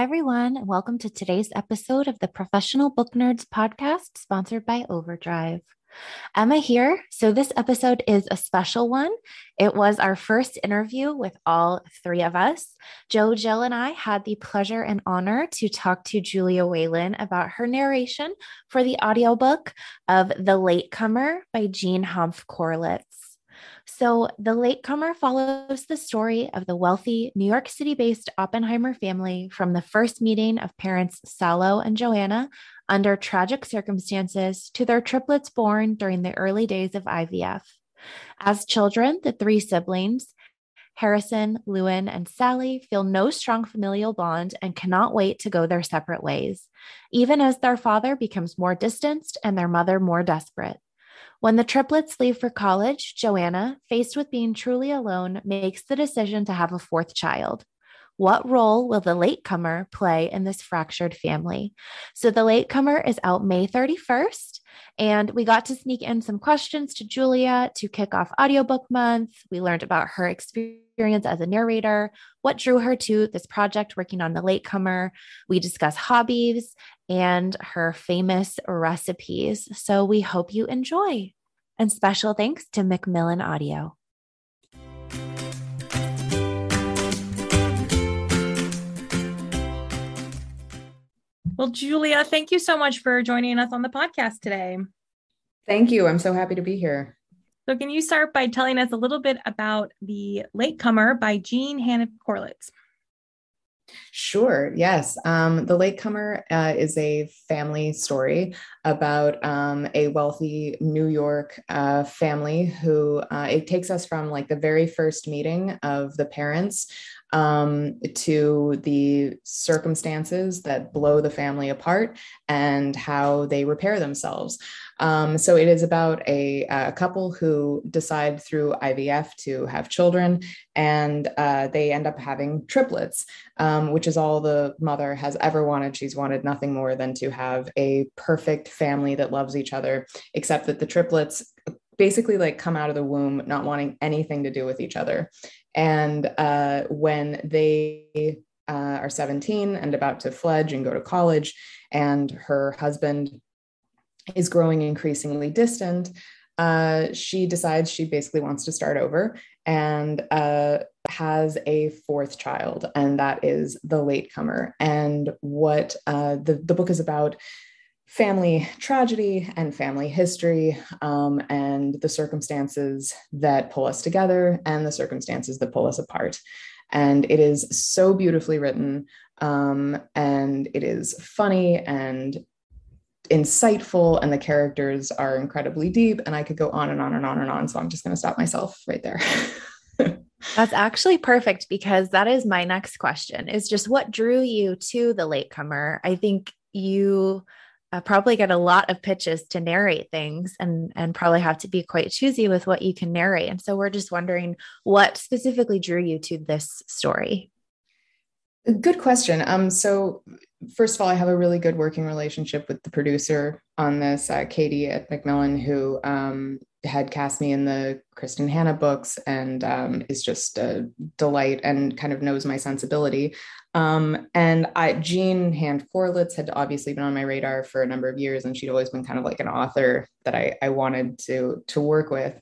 Hi, everyone, and welcome to today's episode of the Professional Book Nerds podcast, sponsored by Overdrive. Emma here. So, this episode is a special one. It was our first interview with all three of us. Joe, Jill, and I had the pleasure and honor to talk to Julia Whelan about her narration for the audiobook of The Latecomer by Jean Hanff Korelitz. So, The Latecomer follows the story of the wealthy New York City based Oppenheimer family from the first meeting of parents Salo and Joanna under tragic circumstances to their triplets born during the early days of IVF. As children, the three siblings, Harrison, Lewyn, and Sally feel no strong familial bond and cannot wait to go their separate ways, even as their father becomes more distanced and their mother more desperate. When the triplets leave for college, Joanna, faced with being truly alone, makes the decision to have a fourth child. What role will the latecomer play in this fractured family? So, the latecomer is out May 31st, and we got to sneak in some questions to Julia to kick off audiobook month. We learned about her experience as a narrator, what drew her to this project working on the latecomer. We discuss hobbies and her famous recipes. So, we hope you enjoy. And special thanks to Macmillan Audio. Well, Julia, thank you so much for joining us on the podcast today. Thank you. I'm so happy to be here. So, can you start by telling us a little bit about The Latecomer by Jean Hanff Korelitz? Sure. Yes. Um, the Latecomer uh, is a family story about um, a wealthy New York uh, family who uh, it takes us from like the very first meeting of the parents um, to the circumstances that blow the family apart and how they repair themselves. Um, so it is about a, a, couple who decide through IVF to have children, and uh, they end up having triplets, um, which is all the mother has ever wanted. She's wanted nothing more than to have a perfect family that loves each other, except that the triplets basically like come out of the womb not wanting anything to do with each other. And uh, when they uh, are 17 and about to fledge and go to college, and her husband is growing increasingly distant, uh, she decides she basically wants to start over and uh, has a fourth child, and that is the latecomer. And what uh, the, the book is about family tragedy and family history um, and the circumstances that pull us together and the circumstances that pull us apart. And it is so beautifully written um, and it is funny and insightful and the characters are incredibly deep and i could go on and on and on and on so i'm just going to stop myself right there that's actually perfect because that is my next question is just what drew you to the latecomer i think you uh, probably get a lot of pitches to narrate things and and probably have to be quite choosy with what you can narrate. And so we're just wondering what specifically drew you to this story? Good question. Um so first of all, I have a really good working relationship with the producer on this, uh, Katie at Macmillan, who um, had cast me in the Kristin Hannah books and um, is just a delight and kind of knows my sensibility. Um, and I, Jean Hanff Korelitz had obviously been on my radar for a number of years, and she'd always been kind of like an author that I, I wanted to to work with.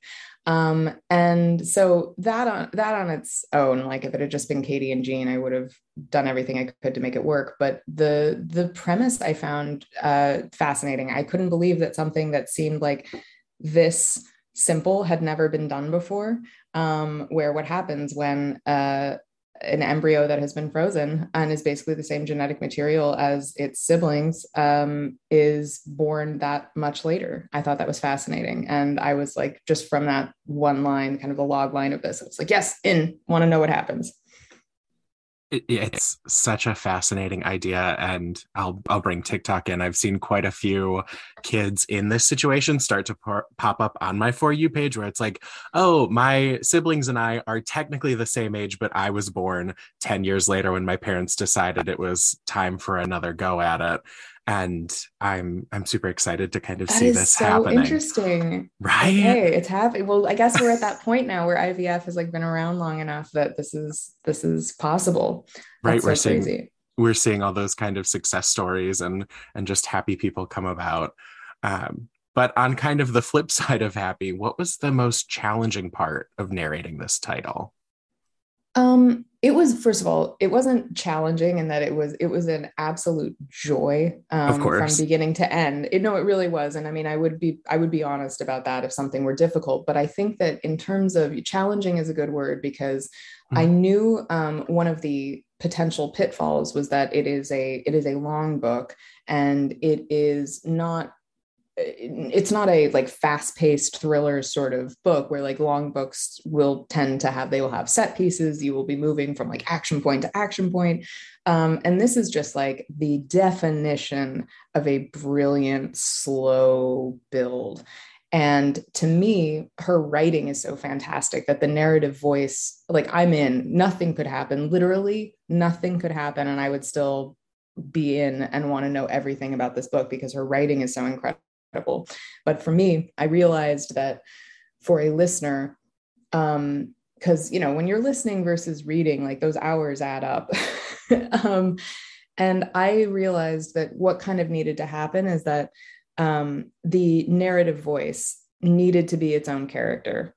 Um, and so that on that on its own, like if it had just been Katie and Jean, I would have done everything I could to make it work. But the the premise I found uh, fascinating. I couldn't believe that something that seemed like this simple had never been done before. Um, where what happens when uh, an embryo that has been frozen and is basically the same genetic material as its siblings um, is born that much later. I thought that was fascinating. And I was like, just from that one line, kind of the log line of this, it's like, yes, in, want to know what happens it's such a fascinating idea and I'll I'll bring TikTok in. I've seen quite a few kids in this situation start to pop up on my for you page where it's like, "Oh, my siblings and I are technically the same age, but I was born 10 years later when my parents decided it was time for another go at it." And I'm I'm super excited to kind of that see this so happening. Interesting, right? Okay, it's happening. Well, I guess we're at that point now where IVF has like been around long enough that this is this is possible. That's right, we're seeing crazy. we're seeing all those kind of success stories and and just happy people come about. Um, but on kind of the flip side of happy, what was the most challenging part of narrating this title? Um, it was first of all, it wasn't challenging in that it was it was an absolute joy um, from beginning to end. It, no, it really was, and I mean, I would be I would be honest about that if something were difficult. But I think that in terms of challenging is a good word because mm-hmm. I knew um, one of the potential pitfalls was that it is a it is a long book and it is not it's not a like fast-paced thriller sort of book where like long books will tend to have they will have set pieces. You will be moving from like action point to action point. Um, and this is just like the definition of a brilliant slow build. And to me her writing is so fantastic that the narrative voice like i'm in. Nothing could happen. Literally nothing could happen. And i would still be in and want to know everything about this book because her writing is so incredible incredible. But for me, I realized that for a listener, um, because you know, when you're listening versus reading, like those hours add up. um, and I realized that what kind of needed to happen is that um, the narrative voice needed to be its own character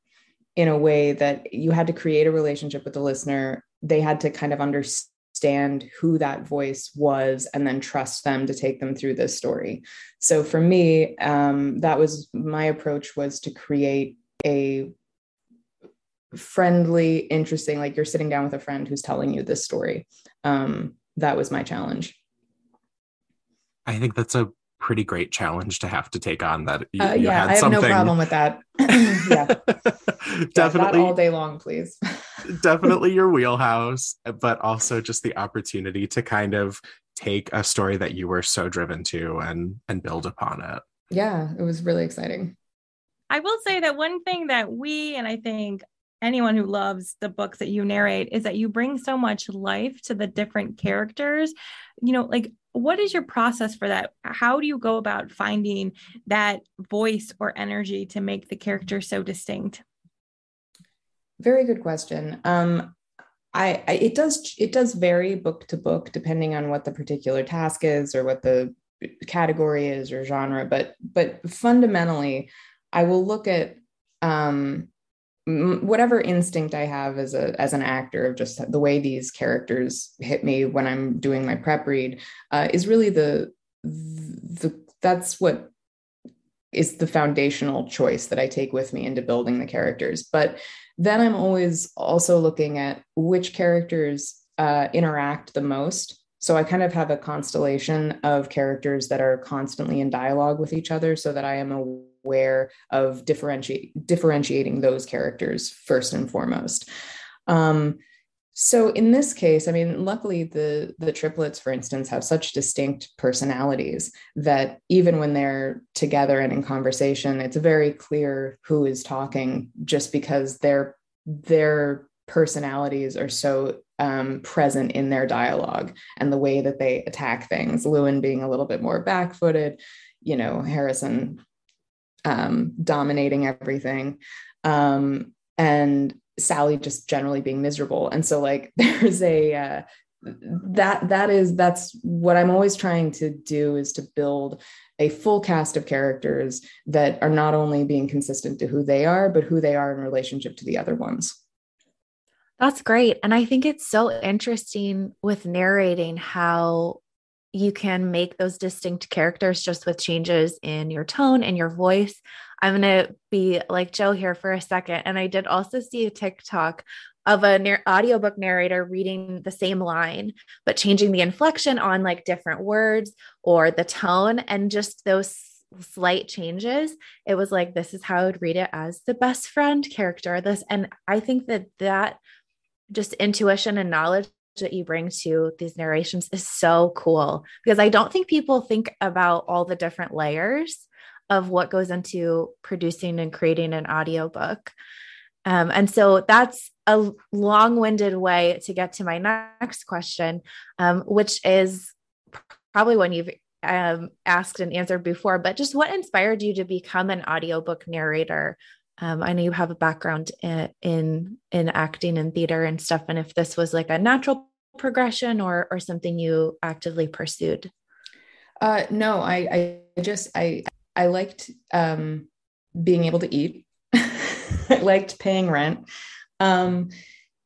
in a way that you had to create a relationship with the listener. They had to kind of understand understand who that voice was and then trust them to take them through this story. So for me um, that was my approach was to create a friendly interesting like you're sitting down with a friend who's telling you this story. Um, that was my challenge. I think that's a pretty great challenge to have to take on that you, uh, yeah i have something... no problem with that. Yeah. Definitely yeah, all day long please. definitely your wheelhouse but also just the opportunity to kind of take a story that you were so driven to and and build upon it. Yeah it was really exciting. I will say that one thing that we and i think anyone who loves the books that you narrate is that you bring so much life to the different characters. You know like what is your process for that? How do you go about finding that voice or energy to make the character so distinct? Very good question. Um, I, I it does it does vary book to book depending on what the particular task is or what the category is or genre but but fundamentally i will look at um, whatever instinct I have as a as an actor of just the way these characters hit me when I'm doing my prep read uh, is really the the that's what is the foundational choice that I take with me into building the characters. But then I'm always also looking at which characters uh, interact the most. So I kind of have a constellation of characters that are constantly in dialogue with each other so that I am aware of differentiate, differentiating those characters first and foremost. Um, so in this case, I mean, luckily the the triplets, for instance, have such distinct personalities that even when they're together and in conversation, it's very clear who is talking just because their their personalities are so um, present in their dialogue and the way that they attack things. Lewyn being a little bit more back-footed, you know, Harrison um, dominating everything. Um, and Sally just generally being miserable. And so like there's a uh, that that is that's what I'm always trying to do is to build a full cast of characters that are not only being consistent to who they are, but who they are in relationship to the other ones. That's great. And I think it's so interesting with narrating how you can make those distinct characters just with changes in your tone and your voice. I'm going to be like Joe here for a second. And I did also see a TikTok of a nar- audiobook narrator reading the same line, but changing the inflection on like different words or the tone and just those slight changes. It was like, this is how I would read it as the best friend character. This, and I think that that just intuition and knowledge that you bring to these narrations is so cool because I don't think people think about all the different layers of what goes into producing and creating an audiobook. Um, and so that's a long winded way to get to my next question, um, which is probably one you've um, asked and answered before, but just what inspired you to become an audiobook narrator? Um, I know you have a background in, in in acting and theater and stuff, and if this was like a natural progression or or something you actively pursued. Uh, no, I I just I I liked um, being able to eat. I liked paying rent. Um,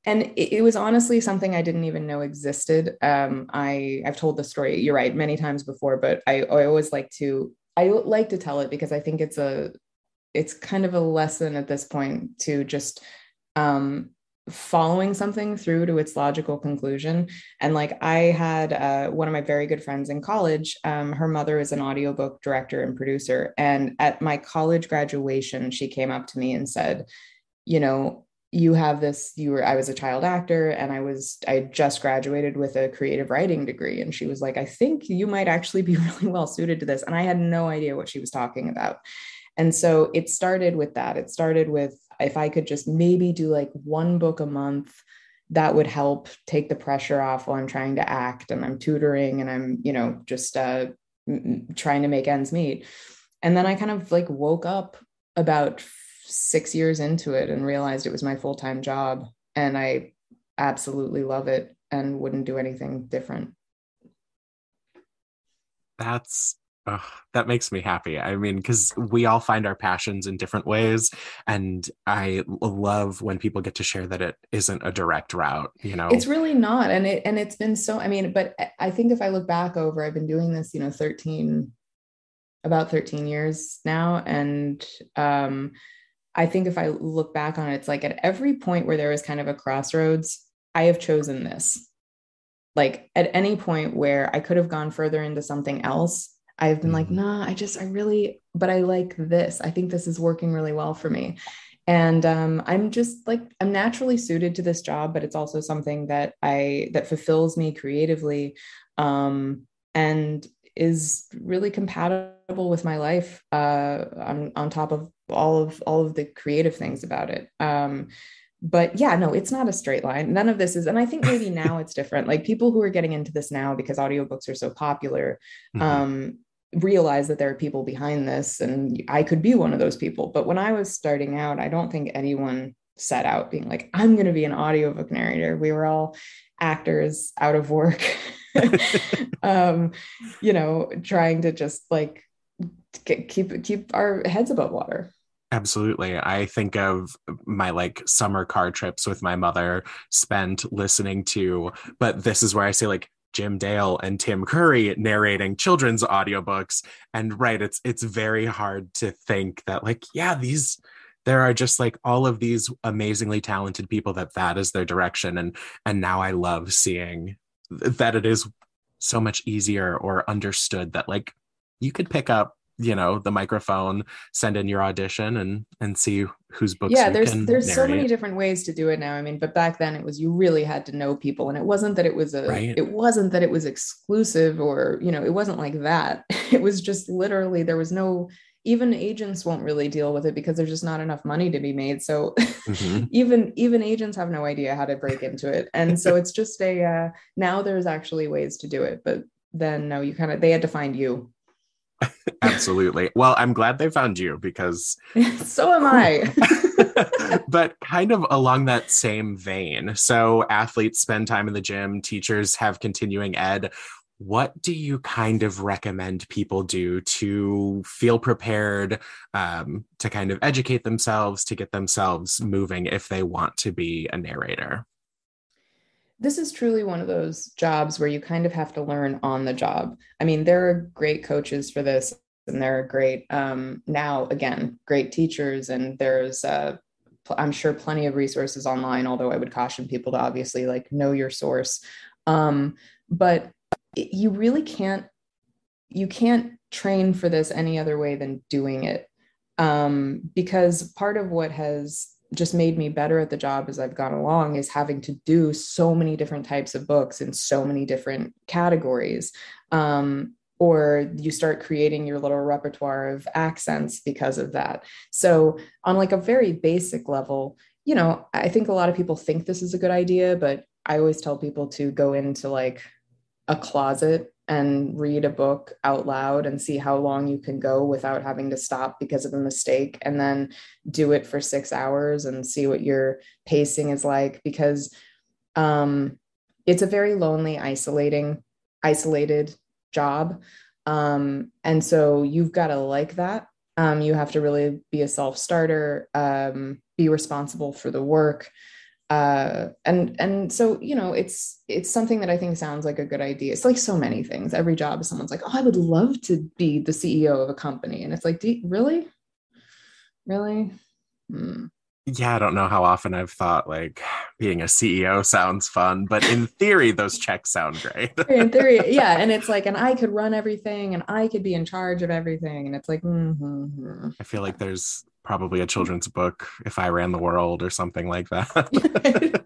and it, it, was honestly something I didn't even know existed. Um, I I've told the story. You're right, many times before, but I, I always like to I like to tell it because I think it's a it's kind of a lesson at this point to just um, following something through to its logical conclusion. And like i had uh, one of my very good friends in college um, her mother is an audiobook director and producer. And at my college graduation she came up to me and said you know you have this you were i was a child actor and i was i just graduated with a creative writing degree. And she was like i think you might actually be really well suited to this. And i had no idea what she was talking about and so it started with that it started with if i could just maybe do like one book a month that would help take the pressure off while i'm trying to act and i'm tutoring and i'm you know just uh, trying to make ends meet and then i kind of like woke up about six years into it and realized it was my full time job. And I absolutely love it and wouldn't do anything different. That's that makes me happy. I mean, because we all find our passions in different ways. And I love when people get to share that it isn't a direct route, you know? It's really not. And it and it's been so, I mean, but I think if I look back over, I've been doing this, you know, 13, about 13 years now. And um I think if I look back on it, it's like at every point where there was kind of a crossroads, I have chosen this. Like at any point where I could have gone further into something else, I've been like, mm-hmm. nah, I just, I really, but I like this. I think this is working really well for me. And um, I'm just like, I'm naturally suited to this job, but it's also something that I, that fulfills me creatively um, and is really compatible with my life uh, on, on top of all of all of the creative things about it um but yeah no it's not a straight line none of this is and i think maybe now it's different like people who are getting into this now because audiobooks are so popular mm-hmm. um realize that there are people behind this and i could be one of those people. But when i was starting out i don't think anyone set out being like i'm going to be an audiobook narrator. We were all actors out of work. Um you know trying to just like keep keep our heads above water. Absolutely. I think of my like summer car trips with my mother spent listening to, but this is where I say like Jim Dale and Tim Curry narrating children's audiobooks. And right, it's it's very hard to think that like, yeah, these there are just like all of these amazingly talented people that that is their direction and and now I love seeing that it is so much easier or understood that like you could pick up you know the microphone send in your audition and and see whose books yeah there's there's narrate. so many different ways to do it now i mean but back then it was you really had to know people and it wasn't that it was a right. it wasn't that it was exclusive or you know it wasn't like that it was just literally there was no even agents won't really deal with it because there's just not enough money to be made so mm-hmm. even even agents have no idea how to break into it and so it's just a uh, now there's actually ways to do it but then no you kind of they had to find you Absolutely. Well, I'm glad they found you because so am I. but kind of along that same vein. So, athletes spend time in the gym, teachers have continuing ed. What do you kind of recommend people do to feel prepared, um, to kind of educate themselves, to get themselves moving if they want to be a narrator? This is truly one of those jobs where you kind of have to learn on the job. I mean, there are great coaches for this, and there are great um, now again great teachers, and there's uh, I'm sure plenty of resources online. Although I would caution people to obviously like know your source, um, but you really can't you can't train for this any other way than doing it um, because part of what has just made me better at the job as I've gone along is having to do so many different types of books in so many different categories. Um, or you start creating your little repertoire of accents because of that. So, on like a very basic level, you know, I think a lot of people think this is a good idea, but I always tell people to go into like a closet and read a book out loud and see how long you can go without having to stop because of a mistake and then do it for 6 hours and see what your pacing is like because um it's a very lonely isolating isolated job. Um and so you've got to like that. Um you have to really be a self starter um be responsible for the work uh and and so you know it's it's something that i think sounds like a good idea. It's like so many things. Every job someone's like oh i would love to be the ceo of a company. And it's like do you, really? Really? Hmm. yeah i don't know how often i've thought like being a ceo sounds fun but in theory those checks sound great. In theory yeah. And it's like and i could run everything and i could be in charge of everything. And it's like mm-hmm. i feel like there's probably a children's book if I ran the world or something like that.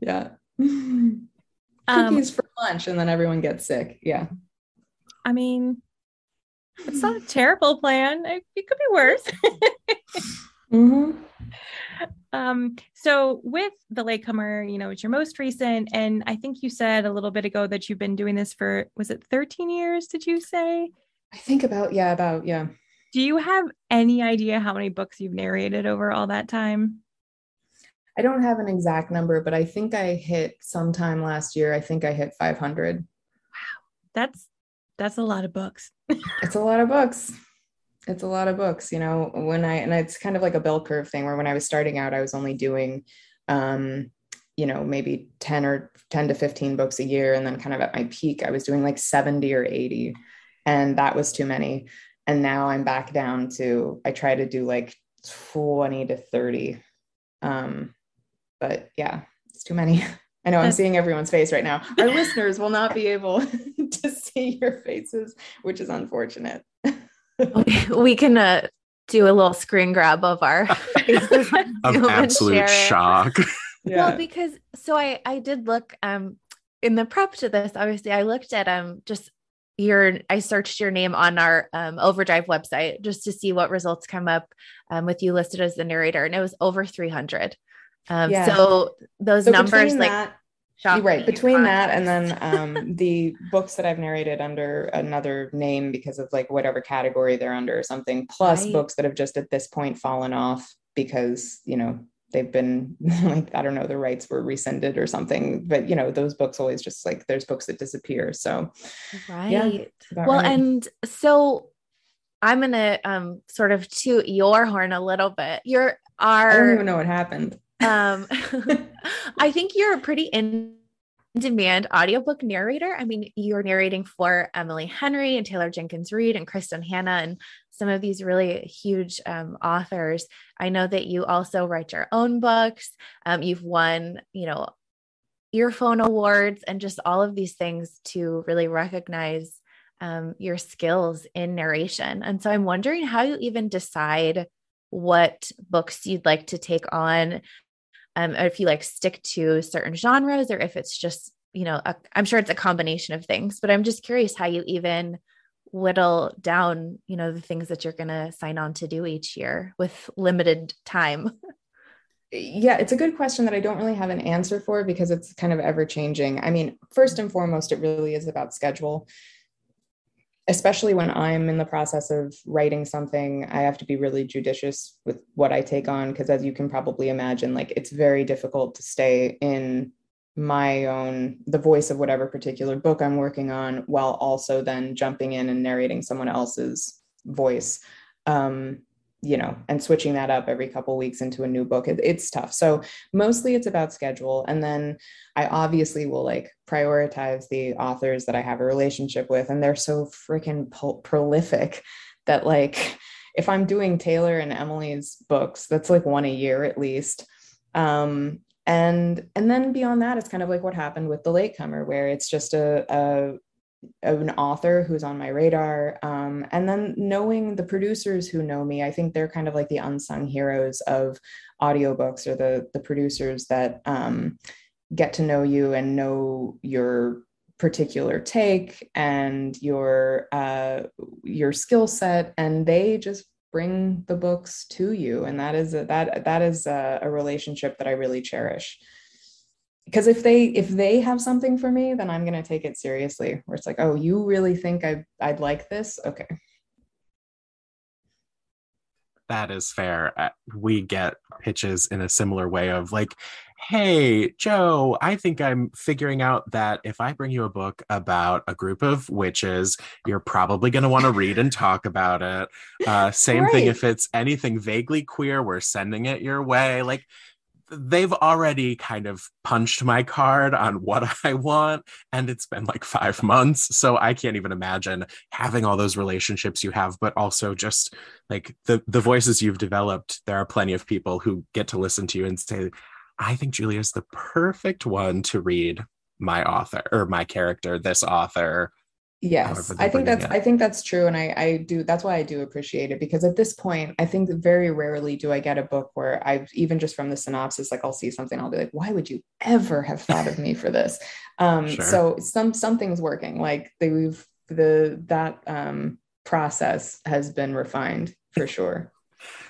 yeah. Um, Cookies for lunch and then everyone gets sick. Yeah. I mean, it's not a terrible plan. It, it could be worse. mm-hmm. Um, so with the latecomer, you know, it's your most recent, and I think you said a little bit ago that you've been doing this for was it 13 years? Did you say? I think about yeah, about yeah. Do you have any idea how many books you've narrated over all that time? I don't have an exact number, but I think I hit sometime last year. I think I hit 500. Wow. That's that's a lot of books. it's a lot of books. It's a lot of books, you know, when I and it's kind of like a bell curve thing where when I was starting out I was only doing um you know, maybe 10 or 10 to 15 books a year and then kind of at my peak I was doing like 70 or 80 and that was too many and now i'm back down to i try to do like 20 to 30 um but yeah it's too many. I know i'm seeing everyone's face right now. Our listeners will not be able to see your faces which is unfortunate. We can uh, do a little screen grab of our faces of absolute shock. Yeah. well because so i i did look um in the prep to this obviously i looked at um just your I searched your name on our um, Overdrive website just to see what results come up um, with you listed as the narrator, and it was over 300. Um, yeah. So those so numbers, like, that, right between that and then um, the books that I've narrated under another name because of like whatever category they're under or something, plus right. books that have just at this point fallen off because you know they've been like i don't know the rights were rescinded or something but you know those books always just like there's books that disappear so right yeah, well right. and so i'm gonna um sort of toot your horn a little bit you're our i don't even know what happened um i think you're a pretty in demand audiobook narrator. I mean, you're narrating for Emily Henry and Taylor Jenkins Reid and Kristin Hannah and some of these really huge um, authors. I know that you also write your own books. Um, you've won, you know, earphone awards and just all of these things to really recognize um, your skills in narration. And so I'm wondering how you even decide what books you'd like to take on um, or if you like stick to certain genres or if it's just you know i am sure it's a combination of things but i'm just curious how you even whittle down you know the things that you're going to sign on to do each year with limited time? Yeah it's a good question that i don't really have an answer for because it's kind of ever changing i mean first and foremost it really is about schedule. Especially when I'm in the process of writing something, I have to be really judicious with what I take on because, as you can probably imagine, like it's very difficult to stay in my own the voice of whatever particular book I'm working on while also then jumping in and narrating someone else's voice. Um, you know, and switching that up every couple weeks into a new book, it, it's tough. So mostly it's about schedule. And then I obviously will like prioritize the authors that I have a relationship with. And they're so freaking prolific that like, if I'm doing Taylor and Emily's books, that's like one a year at least. Um, and and then beyond that, it's kind of like what happened with the latecomer, where it's just a, a an author who's on my radar. Um, and then knowing the producers who know me i think they're kind of like the unsung heroes of audiobooks or the the producers that um, get to know you and know your particular take and your uh, your skill set. And they just bring the books to you. And that is a, that that is a, a relationship that i really cherish. Because if they if they have something for me then i'm going to take it seriously where it's like oh you really think I, i'd like this? Okay. That is fair. We get pitches in a similar way of like hey joe i think i'm figuring out that if i bring you a book about a group of witches you're probably going to want to read and talk about it uh, same right. thing if it's anything vaguely queer we're sending it your way like they've already kind of punched my card on what I want. And it's been like five months. So I can't even imagine having all those relationships you have, but also just like the, the voices you've developed. There are plenty of people who get to listen to you and say, I think Julia is the perfect one to read my author or my character, this author, yes i think that's it. i think that's true and i i do that's why i do appreciate it because at this point i think very rarely do i get a book where i've even just from the synopsis like i'll see something i'll be like why would you ever have thought of me for this um sure. so some something's working like they've the that um process has been refined for sure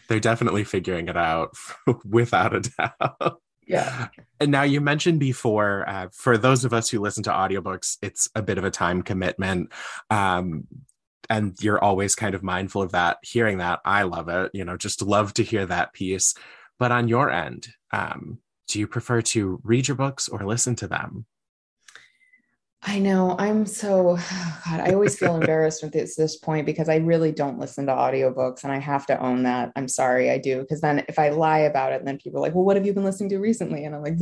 they're definitely figuring it out without a doubt yeah. And now you mentioned before, uh, for those of us who listen to audiobooks, it's a bit of a time commitment. Um, and you're always kind of mindful of that. Hearing that, I love it. You know, just love to hear that piece. But on your end, um, do you prefer to read your books or listen to them? I know. I'm so God, I always feel embarrassed with this this point because I really don't listen to audiobooks and I have to own that. I'm sorry, I do. Because then if I lie about it, then people are like, well, what have you been listening to recently? And I'm like,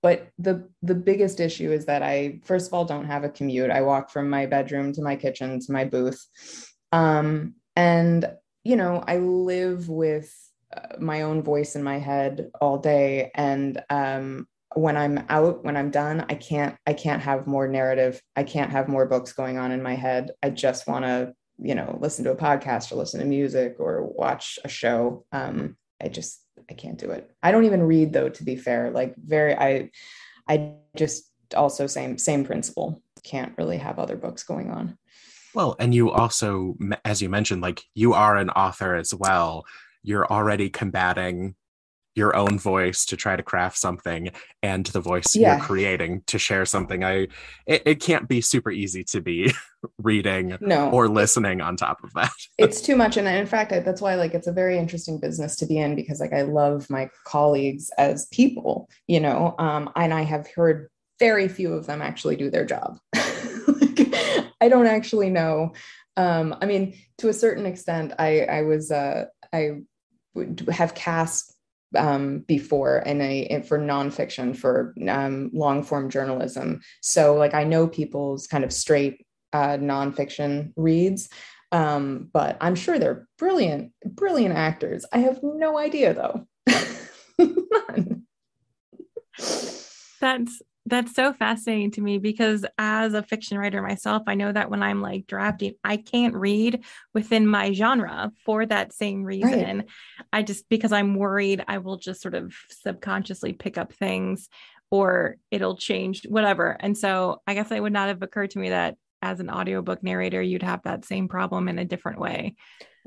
but the the biggest issue is that I first of all don't have a commute. I walk from my bedroom to my kitchen to my booth. Um, and you know, I live with uh, my own voice in my head all day and um when i'm out when i'm done i can't i can't have more narrative. I can't have more books going on in my head. I just want to you know listen to a podcast or listen to music or watch a show. Um i just i can't do it. I don't even read though to be fair. Like very i i just also same same principle. Can't really have other books going on. Well and you also as you mentioned like you are an author as well. You're already combating your own voice to try to craft something and the voice yeah. you're creating to share something i it, it can't be super easy to be reading no. or listening on top of that it's too much and in fact that's why like it's a very interesting business to be in because like i love my colleagues as people you know um, and i have heard very few of them actually do their job like, i don't actually know um, i mean to a certain extent i i was uh i would have cast um, before and in, for nonfiction for um, long form journalism. So like I know people's kind of straight uh, nonfiction reads, um, but I'm sure they're brilliant, brilliant actors. I have no idea though. That's that's so fascinating to me because as a fiction writer myself, I know that when I'm like drafting, I can't read within my genre for that same reason. Right. I just because I'm worried I will just sort of subconsciously pick up things or it'll change whatever. And so I guess it would not have occurred to me that as an audiobook narrator, you'd have that same problem in a different way.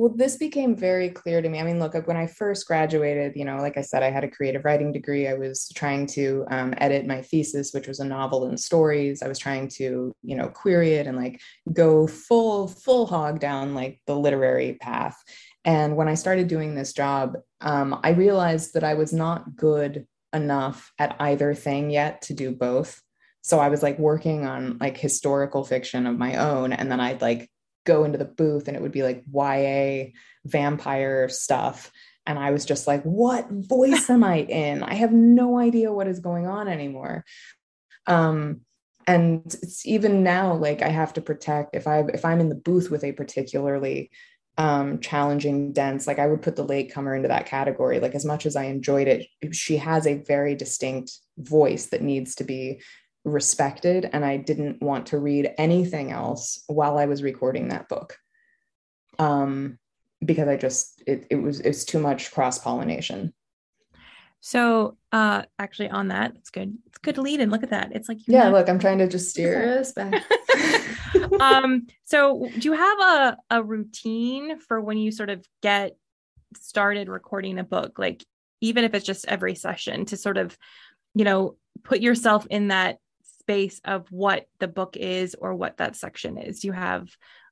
Well, this became very clear to me. I mean, look, when I first graduated, you know, like I said, I had a creative writing degree. I was trying to um, edit my thesis, which was a novel and stories. I was trying to, you know, query it and like go full, full hog down like the literary path. And when I started doing this job, um, I realized that I was not good enough at either thing yet to do both. So I was like working on like historical fiction of my own. And then I'd like go into the booth and it would be like YA vampire stuff. And I was just like, what voice am I in? I have no idea what is going on anymore. Um, and it's even now, like I have to protect if I if I'm in the booth with a particularly um challenging dense like i would put the latecomer into that category like as much as i enjoyed it she has a very distinct voice that needs to be respected and I didn't want to read anything else while I was recording that book. Um, because I just it, it was it's too much cross pollination. So uh actually on that, it's good. It's good to lead and look at that. It's like yeah, look, I'm trying to just steer us back. um, so do you have a, a routine for when you sort of get started recording a book? Like even if it's just every session to sort of, you know, put yourself in that space of what the book is or what that section is do you have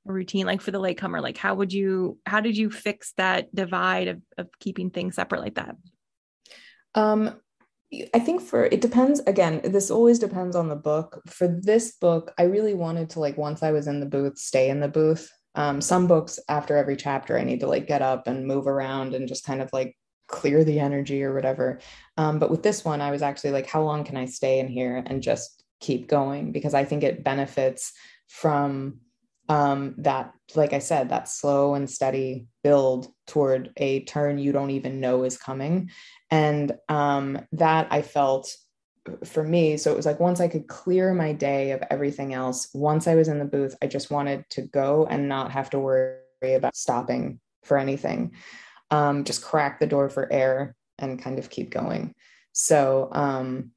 a routine like for the latecomer like how would you how did you fix that divide of, of keeping things separate like that um I think for it depends again, this always depends on the book. For this book, I really wanted to like once I was in the booth, stay in the booth. Um, some books after every chapter, I need to like get up and move around and just kind of like clear the energy or whatever. Um, but with this one, I was actually like, how long can I stay in here and just keep going because I think it benefits from um, that, like I said, that slow and steady build toward a turn you don't even know is coming. And um, that I felt for me. So it was like once I could clear my day of everything else, once I was in the booth, I just wanted to go and not have to worry about stopping for anything. Um, just crack the door for air and kind of keep going. So um,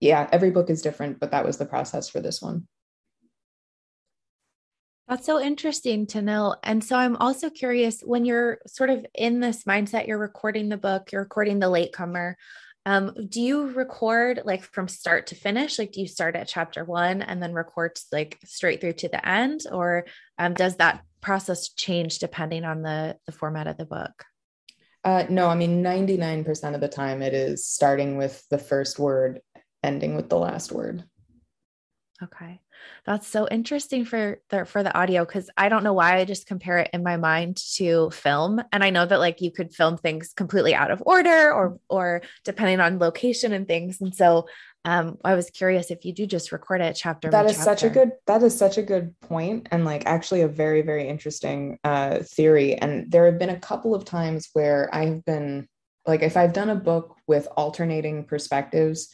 yeah, every book is different, but that was the process for this one. That's so interesting to know. And so I'm also curious when you're sort of in this mindset, you're recording the book, you're recording the latecomer. Um, do you record like from start to finish? Like, do you start at chapter one and then record like straight through to the end? Or um, does that process change depending on the, the format of the book? Uh, no, I mean, 99% of the time it is starting with the first word ending with the last word. Okay. That's so interesting for the for the audio cuz I don't know why I just compare it in my mind to film and I know that like you could film things completely out of order or or depending on location and things and so um I was curious if you do just record it chapter That is chapter. such a good that is such a good point and like actually a very very interesting uh theory and there have been a couple of times where I've been like if I've done a book with alternating perspectives.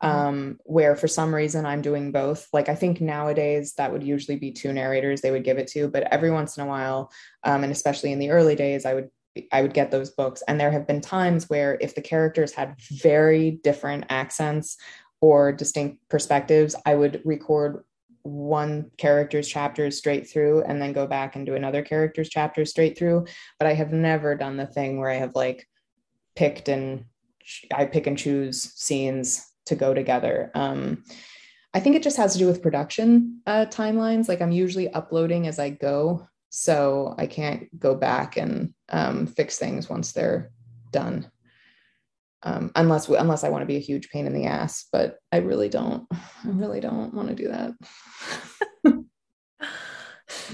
Um, where for some reason I'm doing both. Like I think nowadays that would usually be two narrators they would give it to, but every once in a while, um, and especially in the early days, I would I would get those books. And there have been times where if the characters had very different accents or distinct perspectives, I would record one character's chapters straight through and then go back and do another character's chapter straight through. But I have never done the thing where I have like picked and I pick and choose scenes to go together. Um, I think it just has to do with production uh, timelines. Like I'm usually uploading as I go, so I can't go back and um, fix things once they're done. Um, unless unless I want to be a huge pain in the ass, but I really don't. I really don't want to do that.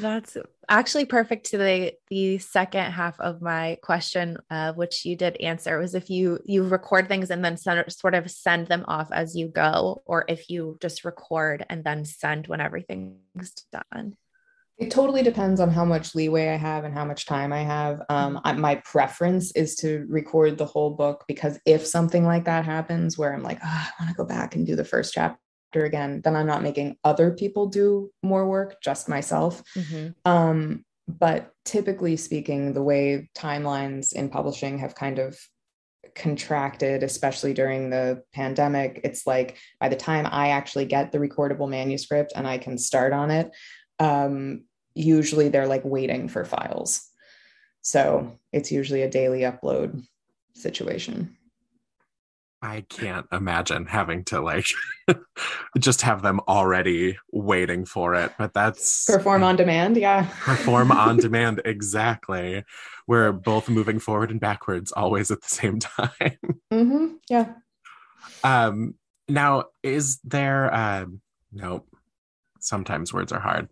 That's actually perfect to the the second half of my question, uh, which you did answer was if you you record things and then send, sort of send them off as you go, or if you just record and then send when everything's done. It totally depends on how much leeway I have and how much time I have. Um, I, my preference is to record the whole book because if something like that happens where I'm like, oh, I want to go back and do the first chapter again, then I'm not making other people do more work, just myself. Mm-hmm. Um, but typically speaking, the way timelines in publishing have kind of contracted, especially during the pandemic, it's like by the time I actually get the recordable manuscript and I can start on it, um, usually they're like waiting for files. So it's usually a daily upload situation. I can't imagine having to like just have them already waiting for it. But that's perform on demand. Yeah. perform on demand. Exactly. We're both moving forward and backwards always at the same time. Mm-hmm. Yeah. Um, now, is there, um, no, sometimes words are hard.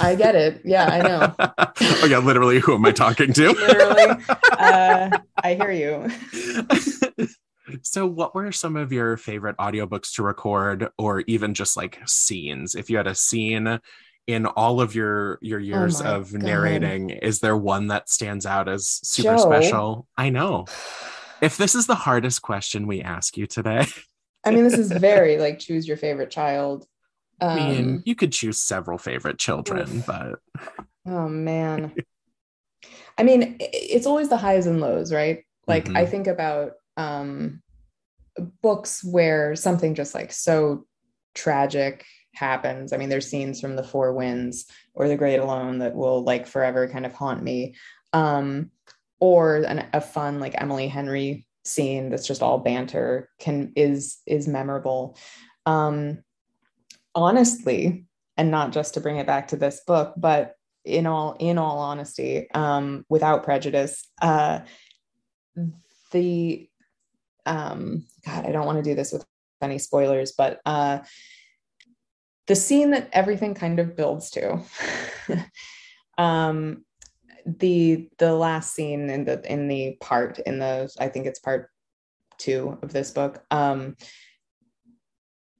I get it. Yeah, I know. oh yeah, literally, who am I talking to? literally, uh, I hear you. So, what were some of your favorite audiobooks to record, or even just like scenes? If you had a scene in all of your your years Oh of God. narrating, is there one that stands out as super Joe. special? I know. If this is the hardest question we ask you today, I mean, this is very like choose your favorite child. I mean, Um, you could choose several favorite children, oof. but Oh man. I mean, it's always the highs and lows, right? Like I Mhm. think about um books where something just like so tragic happens. I mean, there's scenes from The Four Winds or The Great Alone that will like forever kind of haunt me. Um or an, a fun like Emily Henry scene that's just all banter can is is memorable. Um honestly, and not just to bring it back to this book, but in all in all honesty, um, without prejudice, uh, the um, God, I don't want to do this with any spoilers, but uh, the scene that everything kind of builds to, um, the the last scene in the in the part in the I think it's part two of this book. Um,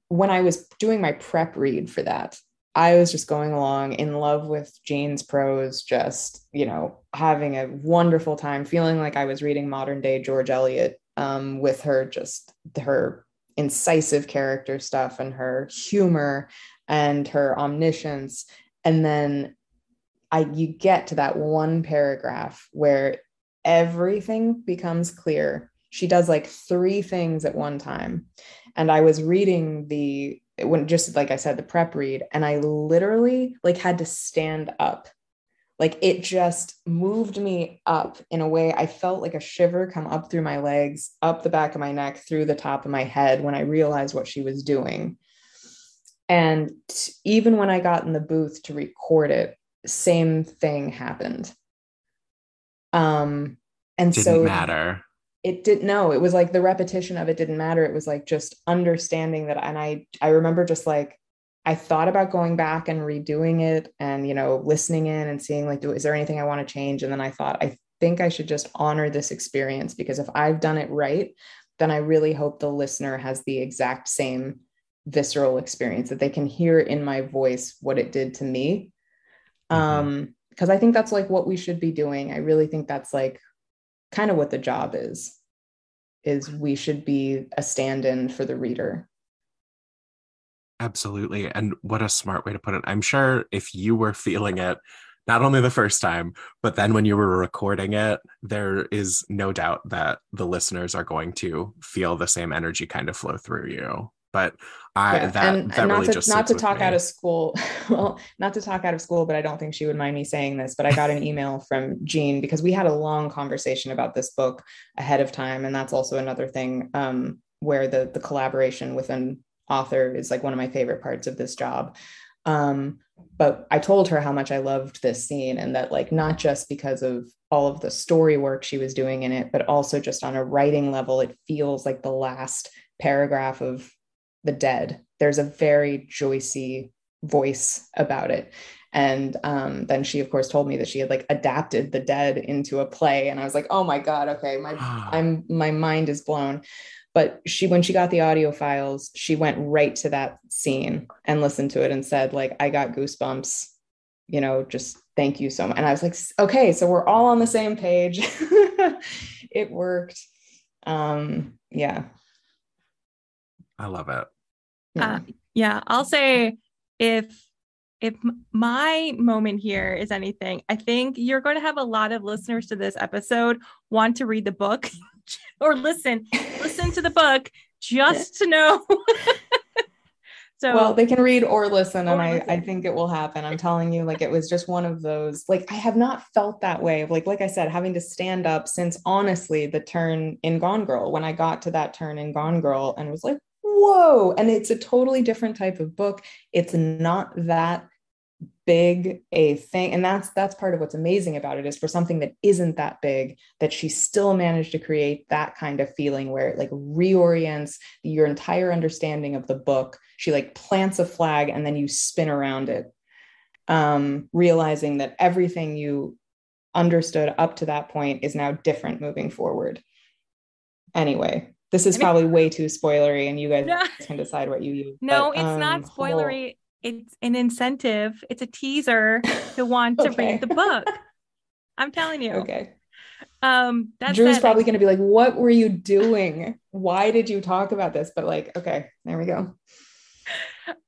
when I was doing my prep read for that, I was just going along in love with Jane's prose, just, you know, having a wonderful time, feeling like I was reading modern day George Eliot um, with her, just her incisive character stuff and her humor and her omniscience. And then I, you get to that one paragraph where everything becomes clear. She does like three things at one time. And I was reading the when just like I said, the prep read, and I literally like had to stand up. Like it just moved me up in a way I felt like a shiver come up through my legs, up the back of my neck, through the top of my head when I realized what she was doing. And even when I got in the booth to record it, same thing happened. Um, and so it didn't so matter. it didn't no it was like the repetition of it didn't matter it was like just understanding that and i i remember just like i thought about going back and redoing it and you know listening in and seeing like do, is there anything i want to change? And then i thought i think i should just honor this experience because if i've done it right then i really hope the listener has the exact same visceral experience that they can hear in my voice what it did to me. Mhm. um because i think that's like what we should be doing. I really think that's like kind of what the job is is we should be a stand-in for the reader Absolutely. And what a smart way to put it. I'm sure if you were feeling it, not only the first time, but then when you were recording it, there is no doubt that the listeners are going to feel the same energy kind of flow through you. But I Yeah, that and, that and not really to just not to talk out of school well not to talk out of school but i don't think she would mind me saying this but i got an email from jean because we had a long conversation about this book ahead of time and that's also another thing um, where the the collaboration with an author is like one of my favorite parts of this job. Um, but i told her how much i loved this scene and that like not just because of all of the story work she was doing in it but also just on a writing level it feels like the last paragraph of the dead there's a very joycey voice about it. And um, then she of course told me that she had like adapted the dead into a play. And i was like oh my god okay my i'm my mind is blown but she when she got the audio files she went right to that scene and listened to it and said like i got goosebumps you know just thank you so much and i was like okay so we're all on the same page it worked um yeah I love it. yeah. Uh, yeah, I'll say if if my moment here is anything, I think you're going to have a lot of listeners to this episode want to read the book or listen listen to the book just to know. so well they can read or listen and Or I, I think it will happen. I'm telling you like it was just one of those like i have not felt that way like like i said having to stand up since honestly the turn in gone girl when i got to that turn in gone girl and was like whoa and it's a totally different type of book. It's not that big a thing and that's that's part of what's amazing about it is for something that isn't that big that she still managed to create that kind of feeling where it like reorients your entire understanding of the book she like plants a flag and then you spin around it um, realizing that everything you understood up to that point is now different moving forward. Anyway, this is probably way too spoilery, and you guys no. can decide what you use. No, but, it's um, not spoilery. It's an incentive. It's a teaser to want to read the book. I'm telling you. Okay. Um, that's Drew's probably going to be like, "What were you doing? Why did you talk about this?" But like, okay, there we go.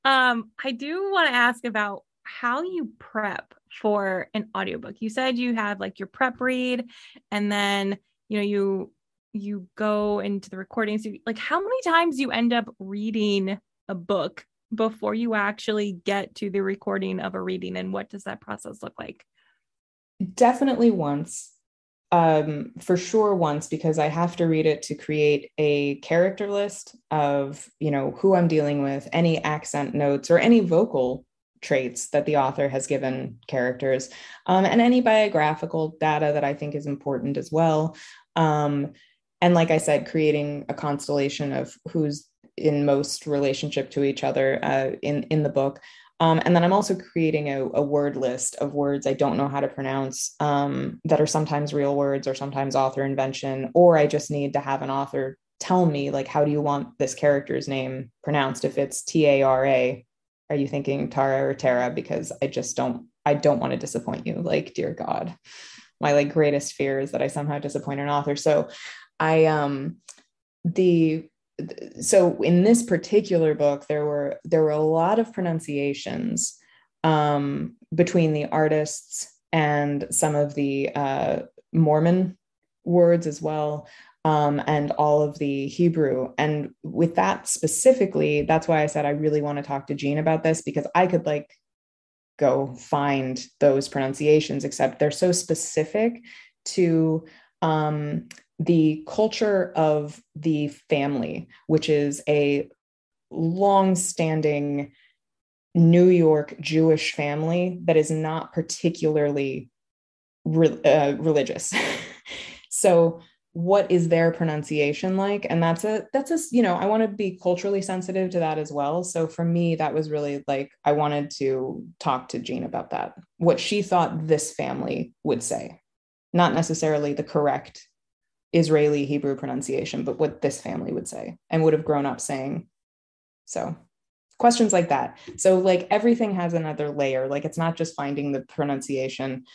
Um, I do want to ask about how you prep for an audiobook. You said you have like your prep read, and then you know you you go into the recording. So, like, how many times you end up reading a book before you actually get to the recording of a reading, and what does that process look like? Definitely once um, for sure once because I have to read it to create a character list of, you know, who I'm dealing with, any accent notes or any vocal traits that the author has given characters, um, and any biographical data that I think is important as well. Um, and like I said, creating a constellation of who's in most relationship to each other uh, in in the book. Um, and then I'm also creating a, a, word list of words I don't know how to pronounce um, that are sometimes real words or sometimes author invention, or I just need to have an author tell me, like, how do you want this character's name pronounced? If it's T A R A, are you thinking Tara or Tara? Because I just don't, I don't want to disappoint you. Like, dear God, my like greatest fear is that I somehow disappoint an author. So I, um, the so in this particular book there were there were a lot of pronunciations um, between the artists and some of the uh, mormon words as well um, and all of the hebrew. And with that specifically that's why i said i really want to talk to jean about this because i could like go find those pronunciations except they're so specific to um, the culture of the family, which is a long-standing New York Jewish family that is not particularly re- uh, religious. so what is their pronunciation like? And that's a that's a you know i want to be culturally sensitive to that as well. So for me that was really like i wanted to talk to jean about that what she thought this family would say. Not necessarily the correct Israeli Hebrew pronunciation, but what this family would say and would have grown up saying. So, questions like that. So, like everything has another layer. Like it's not just finding the pronunciation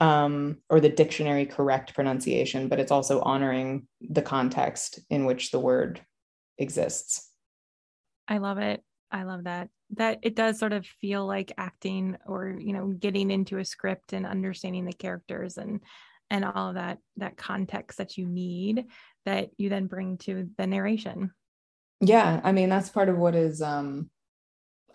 um, or the dictionary correct pronunciation, but it's also honoring the context in which the word exists. I love it. I love that. That it does sort of feel like acting or, you know, getting into a script and understanding the characters and and all of that that context that you need that you then bring to the narration. Yeah i mean that's part of what is um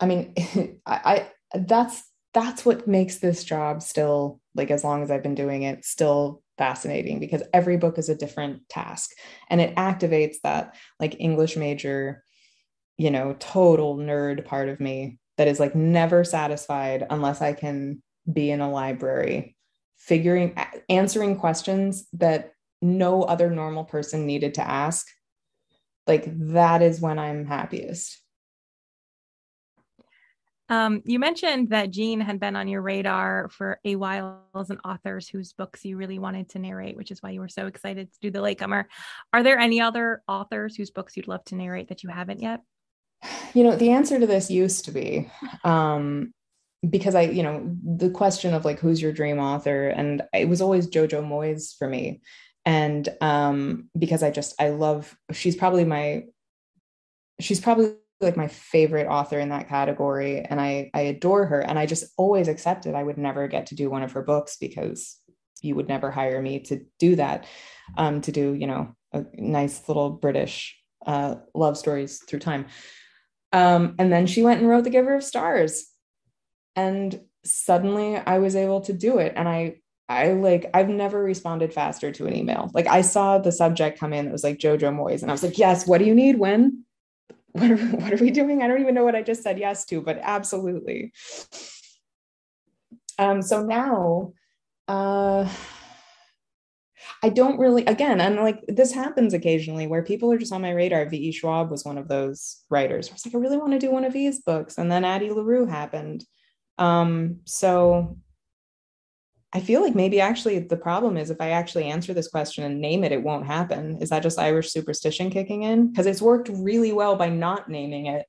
i mean I, I that's that's what makes this job still like as long as i've been doing it still fascinating because every book is a different task and it activates that like english major you know total nerd part of me that is like never satisfied unless i can be in a library figuring answering questions that no other normal person needed to ask like that is when i'm happiest um, you mentioned that Jean had been on your radar for a while as an author whose books you really wanted to narrate, which is why you were so excited to do the Latecomer. Are there any other authors whose books you'd love to narrate that you haven't yet? You know, the answer to this used to be um, because I, you know, the question of like who's your dream author, and it was always Jojo Moyes for me, and um, because I just I love she's probably my she's probably like my favorite author in that category, and I I adore her, and I just always accepted I would never get to do one of her books because you would never hire me to do that, um, to do you know a nice little British uh, love stories through time. Um, and then she went and wrote The Giver of Stars and suddenly i was able to do it and i i like i've never responded faster to an email like i saw the subject come in it was like jojo moyes and i was like yes what do you need when what are, what are we doing i don't even know what i just said yes to but absolutely um so now uh I don't really, again, and like this happens occasionally where people are just on my radar. V.E. Schwab was one of those writers. I was like, I really want to do one of these books. And then Addie LaRue happened Um, so I feel like maybe actually the problem is if I actually answer this question and name it, it won't happen. Is that just Irish superstition kicking in? Because it's worked really well by not naming it,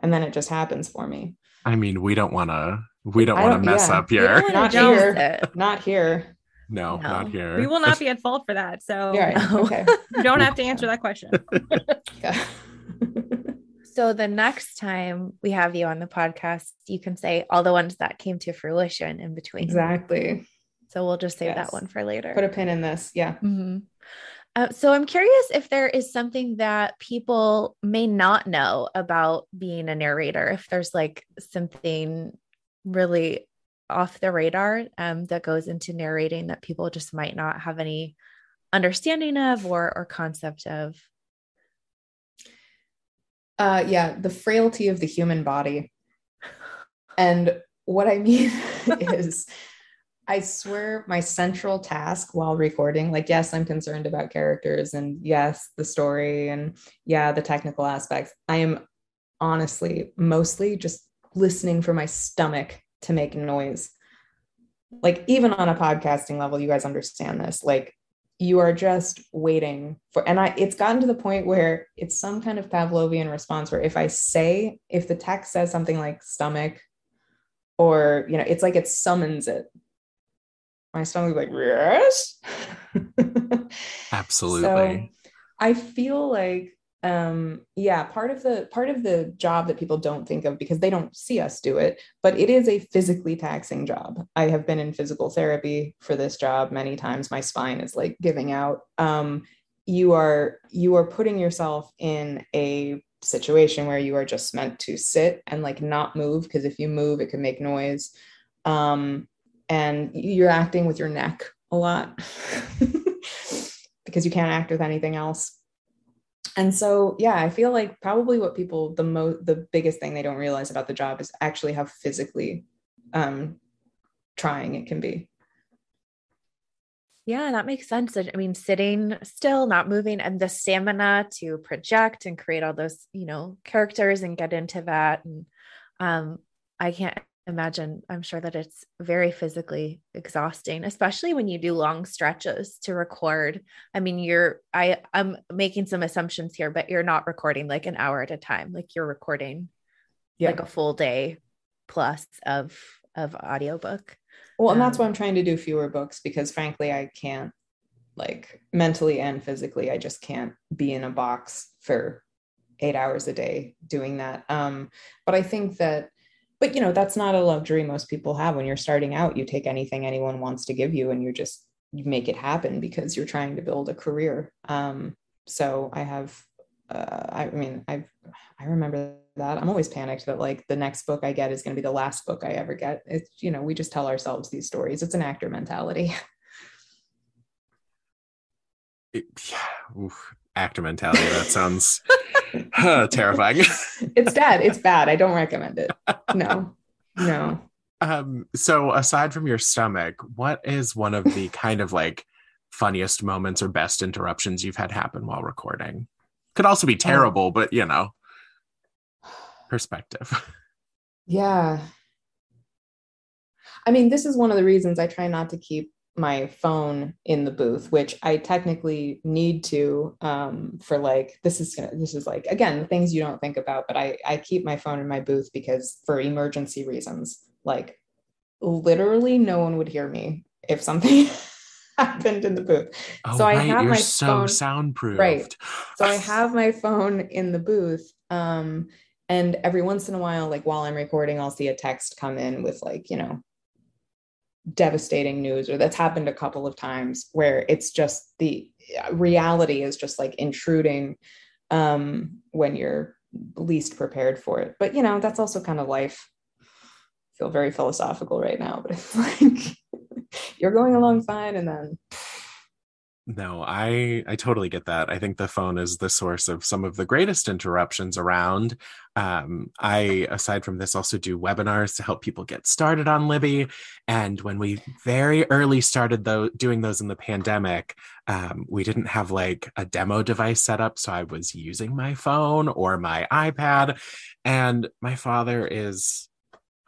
and then it just happens for me. I mean, we don't want to. We don't want to mess yeah. up here. Not here. Not here. No, No. not here. We will not be at fault for that. So Yeah. right. No. Okay. you don't have to answer that question. So the next time we have you on the podcast, you can say all the ones that came to fruition in between. exactly. So we'll just save Yes. that one for later. Put a pin in this. Yeah. Mhm. Uh, so I'm curious if there is something that people may not know about being a narrator. If there's like something really off the radar um, that goes into narrating that people just might not have any understanding of or or concept of. Uh, yeah. The frailty of the human body. And what I mean is, I swear my central task while recording, like, yes, I'm concerned about characters and yes, the story and yeah, the technical aspects. I am honestly mostly just listening for my stomach to make noise. Like, even on a podcasting level, you guys understand this. Like, you are just waiting for and i it's gotten to the point where it's some kind of pavlovian response where if i say if the text says something like stomach or you know it's like it summons it my stomach's like yes Absolutely. so i feel like um yeah part of the part of the job that people don't think of because they don't see us do it but it is a physically taxing job. I have been in physical therapy for this job many times. My spine is like giving out. Um you are you are putting yourself in a situation where you are just meant to sit and like not move because if you move it can make noise. Um and you're acting with your neck a lot because you can't act with anything else and so yeah i feel like probably what people the most the biggest thing they don't realize about the job is actually how physically um trying it can be Yeah, that makes sense. I mean, sitting still, not moving, and the stamina to project and create all those, you know, characters and get into that. And um, I can't imagine, I'm sure that it's very physically exhausting, especially when you do long stretches to record. I mean, you're I I'm making some assumptions here, but you're not recording like an hour at a time. Like you're recording yeah like a full day plus of of audiobook. well and that's um, why i'm trying to do fewer books because frankly i can't like mentally and physically i just can't be in a box for eight hours a day doing that um but i think that but you know that's not a luxury most people have when you're starting out you take anything anyone wants to give you and you just you make it happen because you're trying to build a career um so i have uh, I mean, I I remember that. I'm always panicked that like the next book I get is going to be the last book I ever get. It's you know, we just tell ourselves these stories. It's an actor mentality. It- yeah, actor mentality. That sounds terrifying. it's bad. It's bad. I don't recommend it. No, no. Um, so aside from your stomach, what is one of the kind of like funniest moments or best interruptions you've had happen while recording? Could also be terrible, but you know, perspective. Yeah. I mean, this is one of the reasons I try not to keep my phone in the booth, which I technically need to um, for like this is gonna this is like again things you don't think about, but I I keep my phone in my booth because for emergency reasons, like literally no one would hear me if something happened in the booth. Oh, So I right, have you're my so phone- soundproofed. Right. So I have my phone in the booth. Um, and every once in a while, like while I'm recording, I'll see a text come in with like, you know, devastating news, or that's happened a couple of times where it's just the reality is just like intruding um, when you're least prepared for it. But, you know, that's also kind of life. I feel very philosophical right now, but it's like you're going along fine. And then No, I I totally get that. I think the phone is the source of some of the greatest interruptions around. Um, I, aside from this, also do webinars to help people get started on Libby. And when we very early started though doing those in the pandemic, um, we didn't have like a demo device set up, so I was using my phone or my iPad. And my father is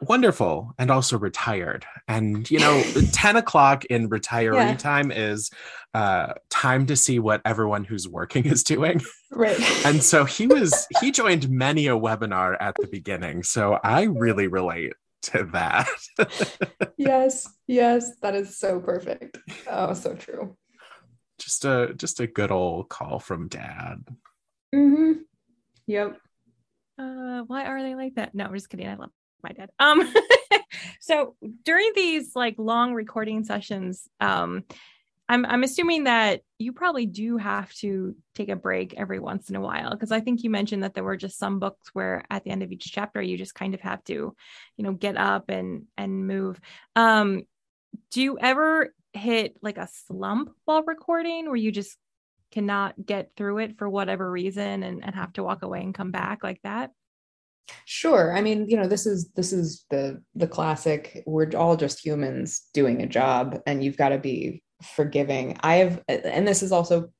wonderful and also retired and you know 10 o'clock in retiree Yeah. time is uh time to see what everyone who's working is doing Right. and so he was he joined many a webinar at the beginning so i really relate to that yes, yes, that is so perfect. Oh, so true. just a just a good old call from dad Mm-hmm. Yep. Uh, why are they like that? No, I'm just kidding. I love my dad. Um, so during these like long recording sessions, um, I'm I'm assuming that you probably do have to take a break every once in a while because I think you mentioned that there were just some books where at the end of each chapter you just kind of have to, you know, get up and and move. Um, do you ever hit like a slump while recording where you just cannot get through it for whatever reason and, and have to walk away and come back like that? Sure. I mean, you know, this is this is the the classic. We're all just humans doing a job, and you've got to be forgiving. I have, and this is also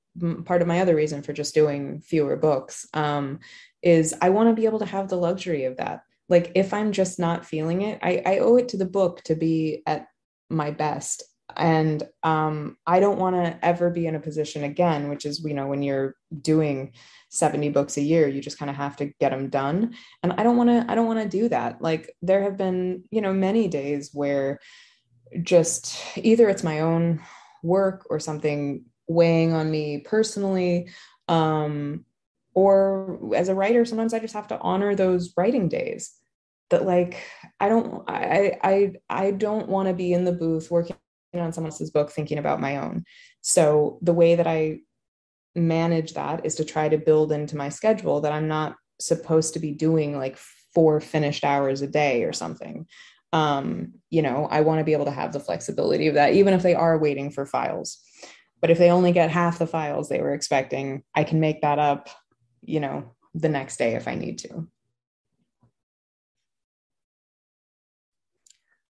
part of my other reason for just doing fewer books. Um, is I want to be able to have the luxury of that. Like, if I'm just not feeling it, I, I owe it to the book to be at my best. And um, I don't want to ever be in a position again, which is, you know, when you're doing 70 books a year, you just kind of have to get them done. And i don't want to i don't want to do that. Like there have been you know many days where just either it's my own work or something weighing on me personally um or as a writer sometimes i just have to honor those writing days. That like i don't i i i don't want to be in the booth working on someone else's book thinking about my own. So the way that i manage that is to try to build into my schedule that i'm not supposed to be doing like four finished hours a day or something. Um you know i want to be able to have the flexibility of that even if they are waiting for files. But if they only get half the files they were expecting i can make that up you know the next day if i need to.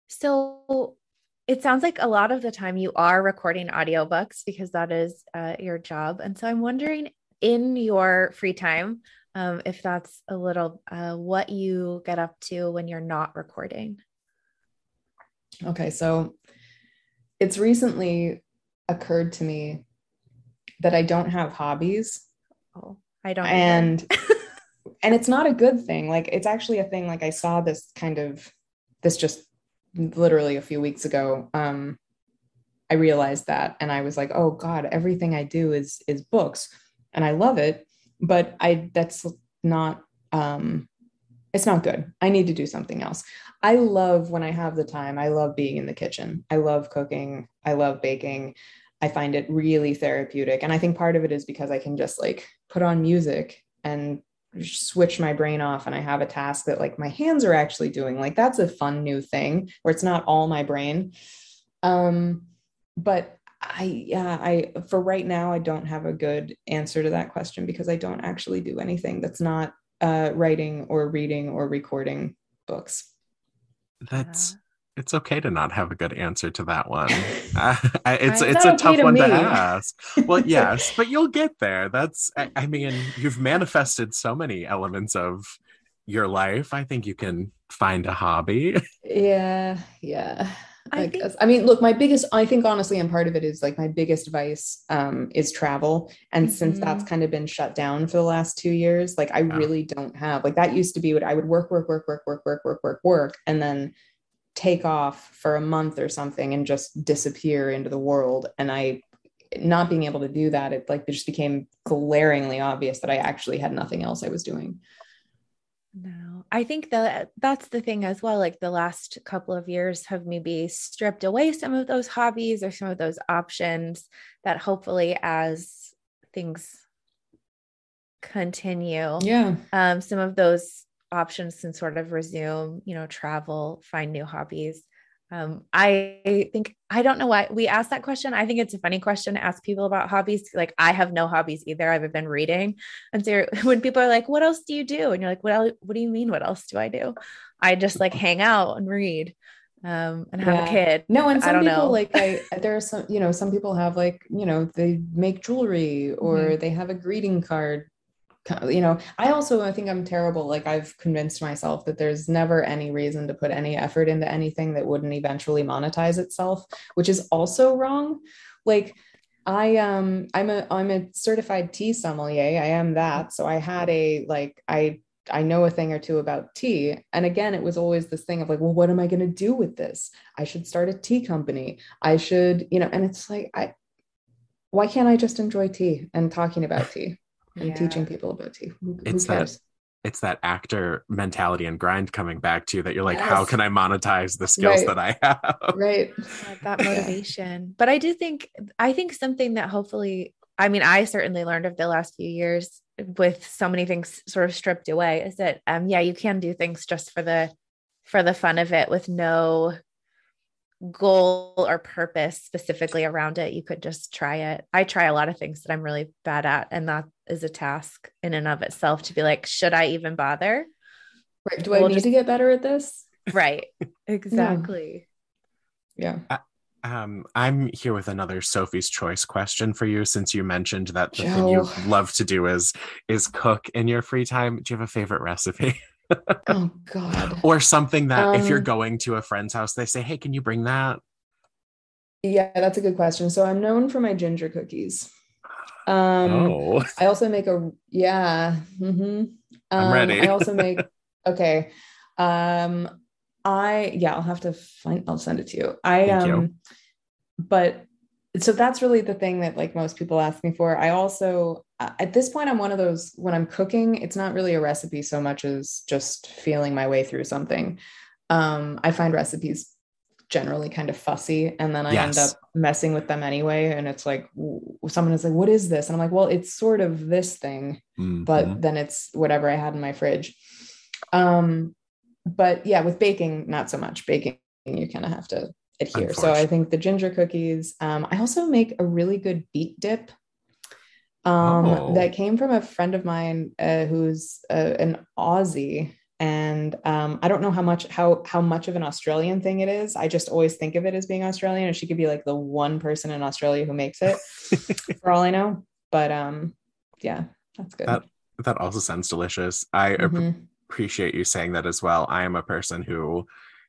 So it sounds like a lot of the time you are recording audiobooks because that is uh, your job. And so I'm wondering in your free time, um, if that's a little uh, what you get up to when you're not recording. Okay, so it's recently occurred to me that I don't have hobbies Oh, I don't. and and it's not a good thing. Like it's actually a thing like I saw this kind of this just literally a few weeks ago. Um I realized that and I was like, "Oh god, everything I do is is books." And I love it, but I that's not um it's not good. I need to do something else. I love when I have the time. I love being in the kitchen. I love cooking. I love baking. I find it really therapeutic. And I think part of it is because I can just like put on music and switch my brain off and I have a task that like my hands are actually doing. Like that's a fun new thing where it's not all my brain. Um but I yeah, I for right now I don't have a good answer to that question because I don't actually do anything that's not uh writing or reading or recording books. that's Yeah. It's okay to not have a good answer to that one Uh, it's it's a okay tough to one to ask well yes but you'll get there that's I, I mean you've manifested so many elements of your life i think you can find a hobby Yeah, yeah. I I, think- guess. I mean, look, my biggest, I think honestly, and part of it is like my biggest vice um, is travel. And since that's kind of been shut down for the last two years, like I Yeah. really don't have, like that used to be what I would work, work, work, work, work, work, work, work, work, and then take off for a month or something and just disappear into the world. And I, not being able to do that, it like it just became glaringly obvious that I actually had nothing else I was doing. No, I think that that's the thing as well. Like the last couple of years have maybe stripped away some of those hobbies or some of those options that hopefully as things continue, Yeah. um, some of those options can sort of resume, you know, travel, find new hobbies. Um, I think I don't know why we asked that question. I think it's a funny question to ask people about hobbies. Like I have no hobbies either. I've been reading. And so when people are like, what else do you do? And you're like, what else, what do you mean? What else do I do? I just like hang out and read um, and have Yeah. a kid. No, and I some people know. like I there are some, you know, some people have like, you know, they make jewelry or Mhm. they have a greeting card you know i also i think i'm terrible like i've convinced myself that there's never any reason to put any effort into anything that wouldn't eventually monetize itself which is also wrong like i um i'm a i'm a certified tea sommelier i am that so i had a like i I know a thing or two about tea. And again, it was always this thing of like, well, what am I going to do with this? I should start a tea company. I should, you know, and it's like, I, why can't I just enjoy tea and talking about tea? And yeah. teaching people about tea. Who, it's who that it's that actor mentality and grind coming back to you that you're like, yes. how can I monetize the skills right. that I have? Right. that motivation. But I do think I think something that hopefully I mean, I certainly learned of the last few years with so many things sort of stripped away is that um yeah, you can do things just for the for the fun of it with no goal or purpose specifically around it, you could just try it. I try a lot of things that I'm really bad at, and that is a task in and of itself to be like, should I even bother? Right. Do we'll I need just... to get better at this? Right. Exactly. yeah. yeah. Um, I'm here with another Sophie's choice question for you since you mentioned that the Joe. thing you love to do is is cook in your free time. Do you have a favorite recipe? oh god. Or something that um, if you're um, going to a friend's house they say hey can you bring that? Yeah that's a good question. So i'm known for my ginger cookies. Um oh. i also make a yeah mm-hmm. um, i'm ready. I also make okay. Um i yeah i'll have to find i'll send it to you. I Thank um you. but so that's really the thing that like most people ask me for. I also at this point i'm one of those when i'm cooking it's not really a recipe so much as just feeling my way through something. Um, i find recipes generally kind of fussy and then i yes. end up messing with them anyway and it's like someone is like what is this? And i'm like well it's sort of this thing mm-hmm. but then it's whatever i had in my fridge. Um, but yeah with baking not so much. Baking you kind of have to adhere. So i think the ginger cookies um, i also make a really good beet dip um, oh. that came from a friend of mine uh, who's uh, an Aussie. And um, I don't know how much how how much of an Australian thing it is. I just always think of it as being Australian, and she could be like the one person in Australia who makes it, for all I know. But um, yeah, that's good. That that also sounds delicious. I mm-hmm. ap- appreciate you saying that as well. I am a person who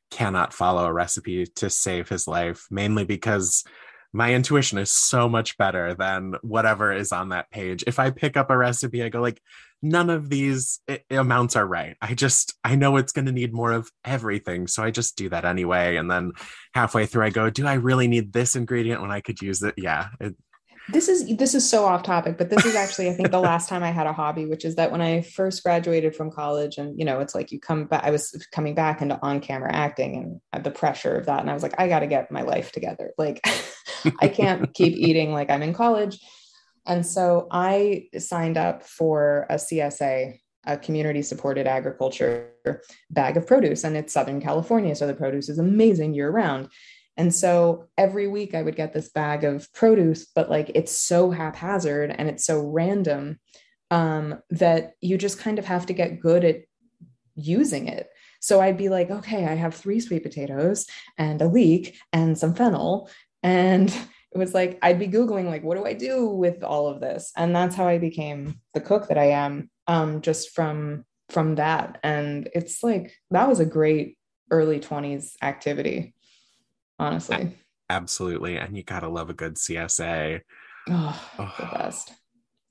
cannot follow a recipe to save his life, mainly because my intuition is so much better than whatever is on that page. If I pick up a recipe, I go like, none of these eh, amounts are right. I just I know it's going to need more of everything, so I just do that anyway. And then halfway through, I go, do I really need this ingredient when I could use it? Yeah, it, this is this is so off topic but this is actually i think the last time i had a hobby which is that when i first graduated from college and you know it's like you come back i was coming back into on camera acting and the pressure of that and i was like i got to get my life together. Like i can't keep eating like i'm in college. And so i signed up for a csa a community supported agriculture bag of produce and it's southern california so the produce is amazing year round and so every week I would get this bag of produce, but like it's so haphazard and it's so random um, that you just kind of have to get good at using it. So I'd be like, okay, I have three sweet potatoes and a leek and some fennel. And it was like, I'd be Googling, like, what do I do with all of this? And that's how I became the cook that I am, um, just from from that. And it's like that was a great early 20s activity honestly. Absolutely. And you got to love a good CSA. Oh, oh, the best.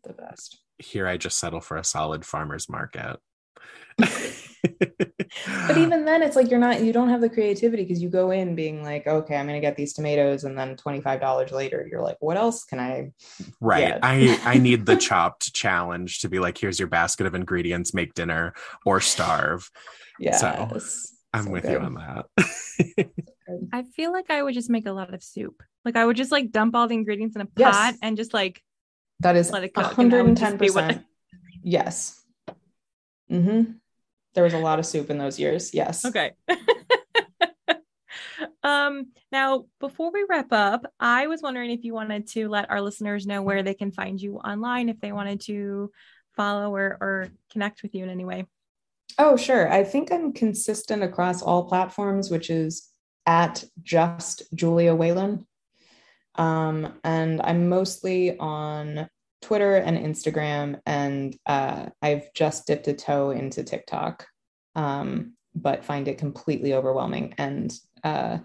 The best. Here, I just settle for a solid farmer's market. but even then it's like you're not you don't have the creativity because you go in being like okay i'm going to get these tomatoes and then $25 later you're like what else can i right get? i i need the chopped challenge to be like here's your basket of ingredients make dinner or starve yeah so i'm so with good. you on that I feel like I would just make a lot of soup. Like I would just like dump all the ingredients in a pot yes. and just like that is let it cook. 110%. Yes. Mm-hmm. There was a lot of soup in those years. Yes. Okay. um now before we wrap up, I was wondering if you wanted to let our listeners know where they can find you online if they wanted to follow or, or connect with you in any way. Oh, sure. I think I'm consistent across all platforms, which is at just Julia Whelan. Um, and I'm mostly on Twitter and Instagram, and uh, I've just dipped a toe into TikTok, um, but find it completely overwhelming. And uh,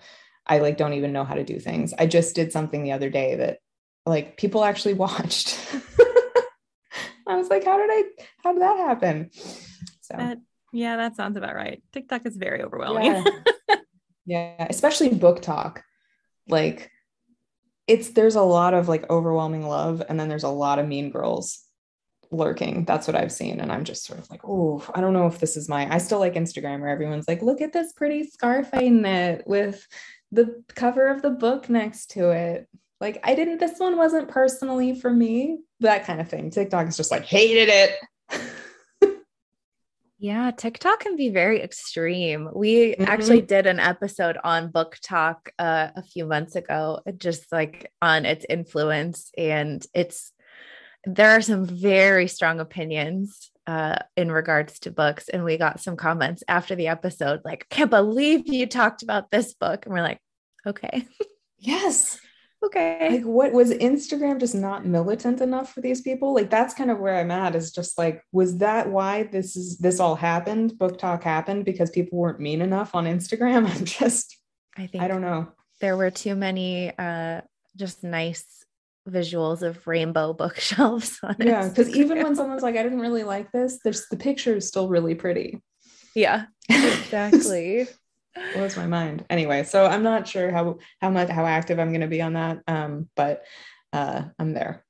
I like don't even know how to do things. I just did something the other day that like people actually watched. I was like, how did I? How did that happen? So that, yeah, that sounds about right. TikTok is very overwhelming. Yeah, yeah especially talk. Like it's there's a lot of like overwhelming love and then there's a lot of mean girls lurking that's what i've seen and i'm just sort of like oh i don't know if this is my i still like instagram where everyone's like look at this pretty scarf i knit with the cover of the book next to it like i didn't this one wasn't personally for me that kind of thing tiktok is just like hated it Yeah, TikTok can be very extreme. We mm-hmm. actually did an episode on BookTok uh, a few months ago, just like on its influence. And it's, there are some very strong opinions uh, in regards to books. And we got some comments after the episode, like, can't believe you talked about this book. And we're like, okay. Yes okay. Like what was instagram just not militant enough for these people? Like that's kind of where i'm at is just like was that why this is this all happened BookTok happened because people weren't mean enough on instagram? I'm just i think i don't know. there were too many uh just nice visuals of rainbow bookshelves yeah because even when someone's like i didn't really like this there's the picture is still really pretty. Yeah exactly blows my mind anyway so i'm not sure how how much how active i'm going to be on that um but uh i'm there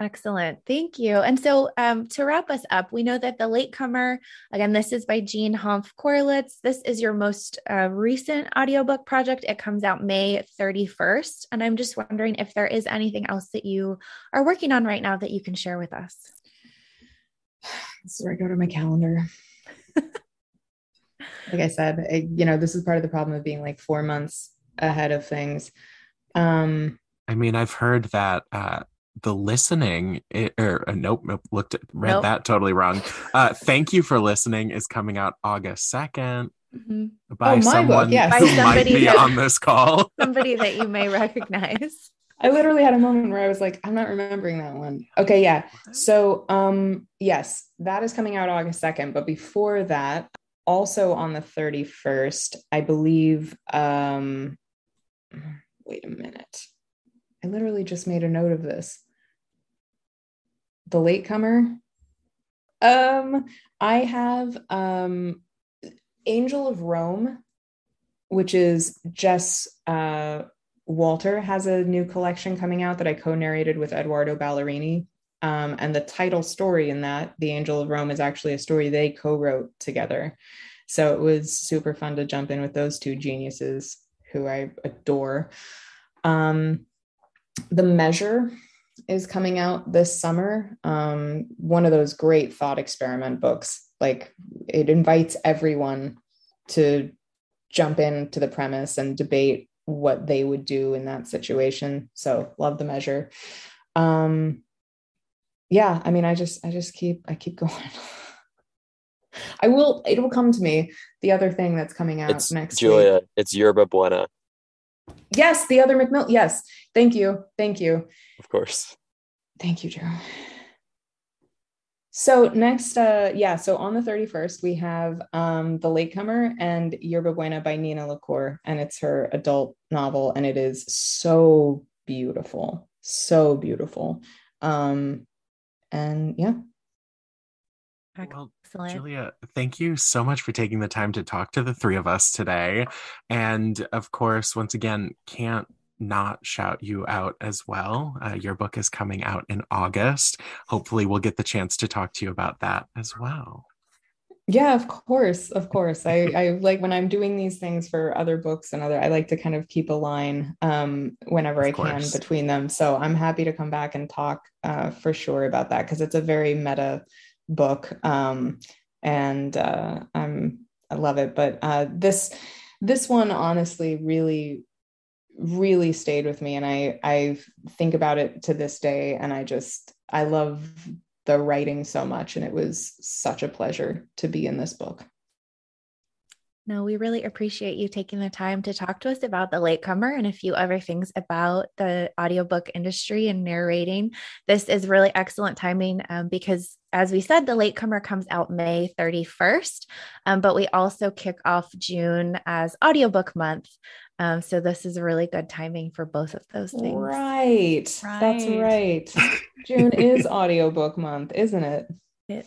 Excellent. Thank you. And so um, to wrap us up, we know that The Latecomer, again, this is by Jean Hanff Korelitz. This is your most uh, recent audiobook project. It comes out May 31st. And I'm just wondering if there is anything else that you are working on right now that you can share with us. This is where I go to my calendar. like I said, I, you know, this is part of the problem of being like four months ahead of things. Um, I mean, I've heard that uh, the listening, it, or uh, nope, nope, looked at, read nope. that totally wrong. Uh, Thank you for listening is coming out August 2nd mm-hmm. by oh, someone book, yes. who by might be that, on this call. somebody that you may recognize. I literally had a moment where I was like, I'm not remembering that one. Okay, yeah. So, um, yes, that is coming out August 2nd. But before that, also on the 31st, I believe, um, wait a minute. I literally just made a note of this. The latecomer. Um, I have um, Angel of Rome, which is Jess uh, Walter has a new collection coming out that I co-narrated with Edoardo Ballerini. Um, and the title story in that, The Angel of Rome, is actually a story they co wrote together. So it was super fun to jump in with those two geniuses who I adore. Um, the Measure is coming out this summer. Um, one of those great thought experiment books. Like it invites everyone to jump into the premise and debate what they would do in that situation. So love the measure. Um, yeah, I mean, I just, I just keep, I keep going. I will, it will come to me. The other thing that's coming out it's next Julia, week. it's Yerba Buena. Yes, the other Macmillan. Yes. Thank you. Thank you. Of course. Thank you, Joe. So next, uh, yeah, so on the 31st, we have um, The Latecomer and Yerba Buena by Nina LaCour, and it's her adult novel, and it is so beautiful, so beautiful. Um, and yeah. Well, Julia, thank you so much for taking the time to talk to the three of us today. And of course, once again, can't not shout you out as well. Uh, your book is coming out in August. Hopefully, we'll get the chance to talk to you about that as well. Yeah, of course, of course. I, I like when I'm doing these things for other books and other. I like to kind of keep a line um, whenever of I course. can between them. So I'm happy to come back and talk uh, for sure about that because it's a very meta book, um, and uh, I'm I love it. But uh, this this one honestly really really stayed with me, and I I think about it to this day, and I just I love the writing so much and it was such a pleasure to be in this book No, we really appreciate you taking the time to talk to us about The Latecomer and a few other things about the audiobook industry and narrating. This is really excellent timing um, because, as we said, The Latecomer comes out May 31st, um, but we also kick off June as audiobook month. Um, so this is really good timing for both of those things. Right. right. That's right. June is audiobook month, isn't it?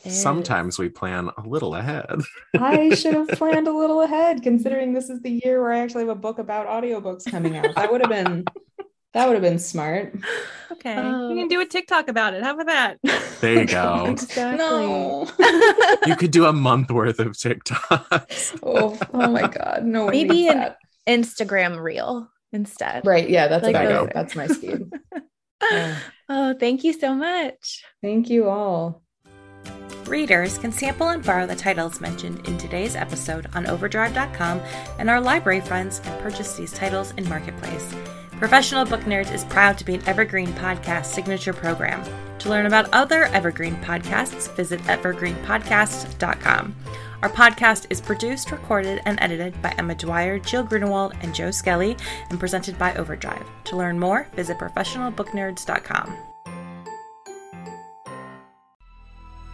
Sometimes we plan a little ahead. I should have planned a little ahead, considering this is the year where I actually have a book about audiobooks coming out. That would have been that would have been smart. Okay. you can um, do a TikTok about it. How about that? There you go. exactly. No. you could do a month worth of TikToks. oh, oh my God. No. Maybe an that. Instagram reel instead. Right. Yeah. That's like that's my speed. Yeah. Oh, thank you so much. Thank you all. Readers can sample and borrow the titles mentioned in today's episode on Overdrive.com and our library friends can purchase these titles in Marketplace. Professional Book Nerds is proud to be an Evergreen Podcast signature program. To learn about other Evergreen podcasts, visit evergreenpodcast.com. Our podcast is produced, recorded, and edited by Emma Dwyer, Jill Grunewald, and Joe Skelly, and presented by Overdrive. To learn more, visit professionalbooknerds.com.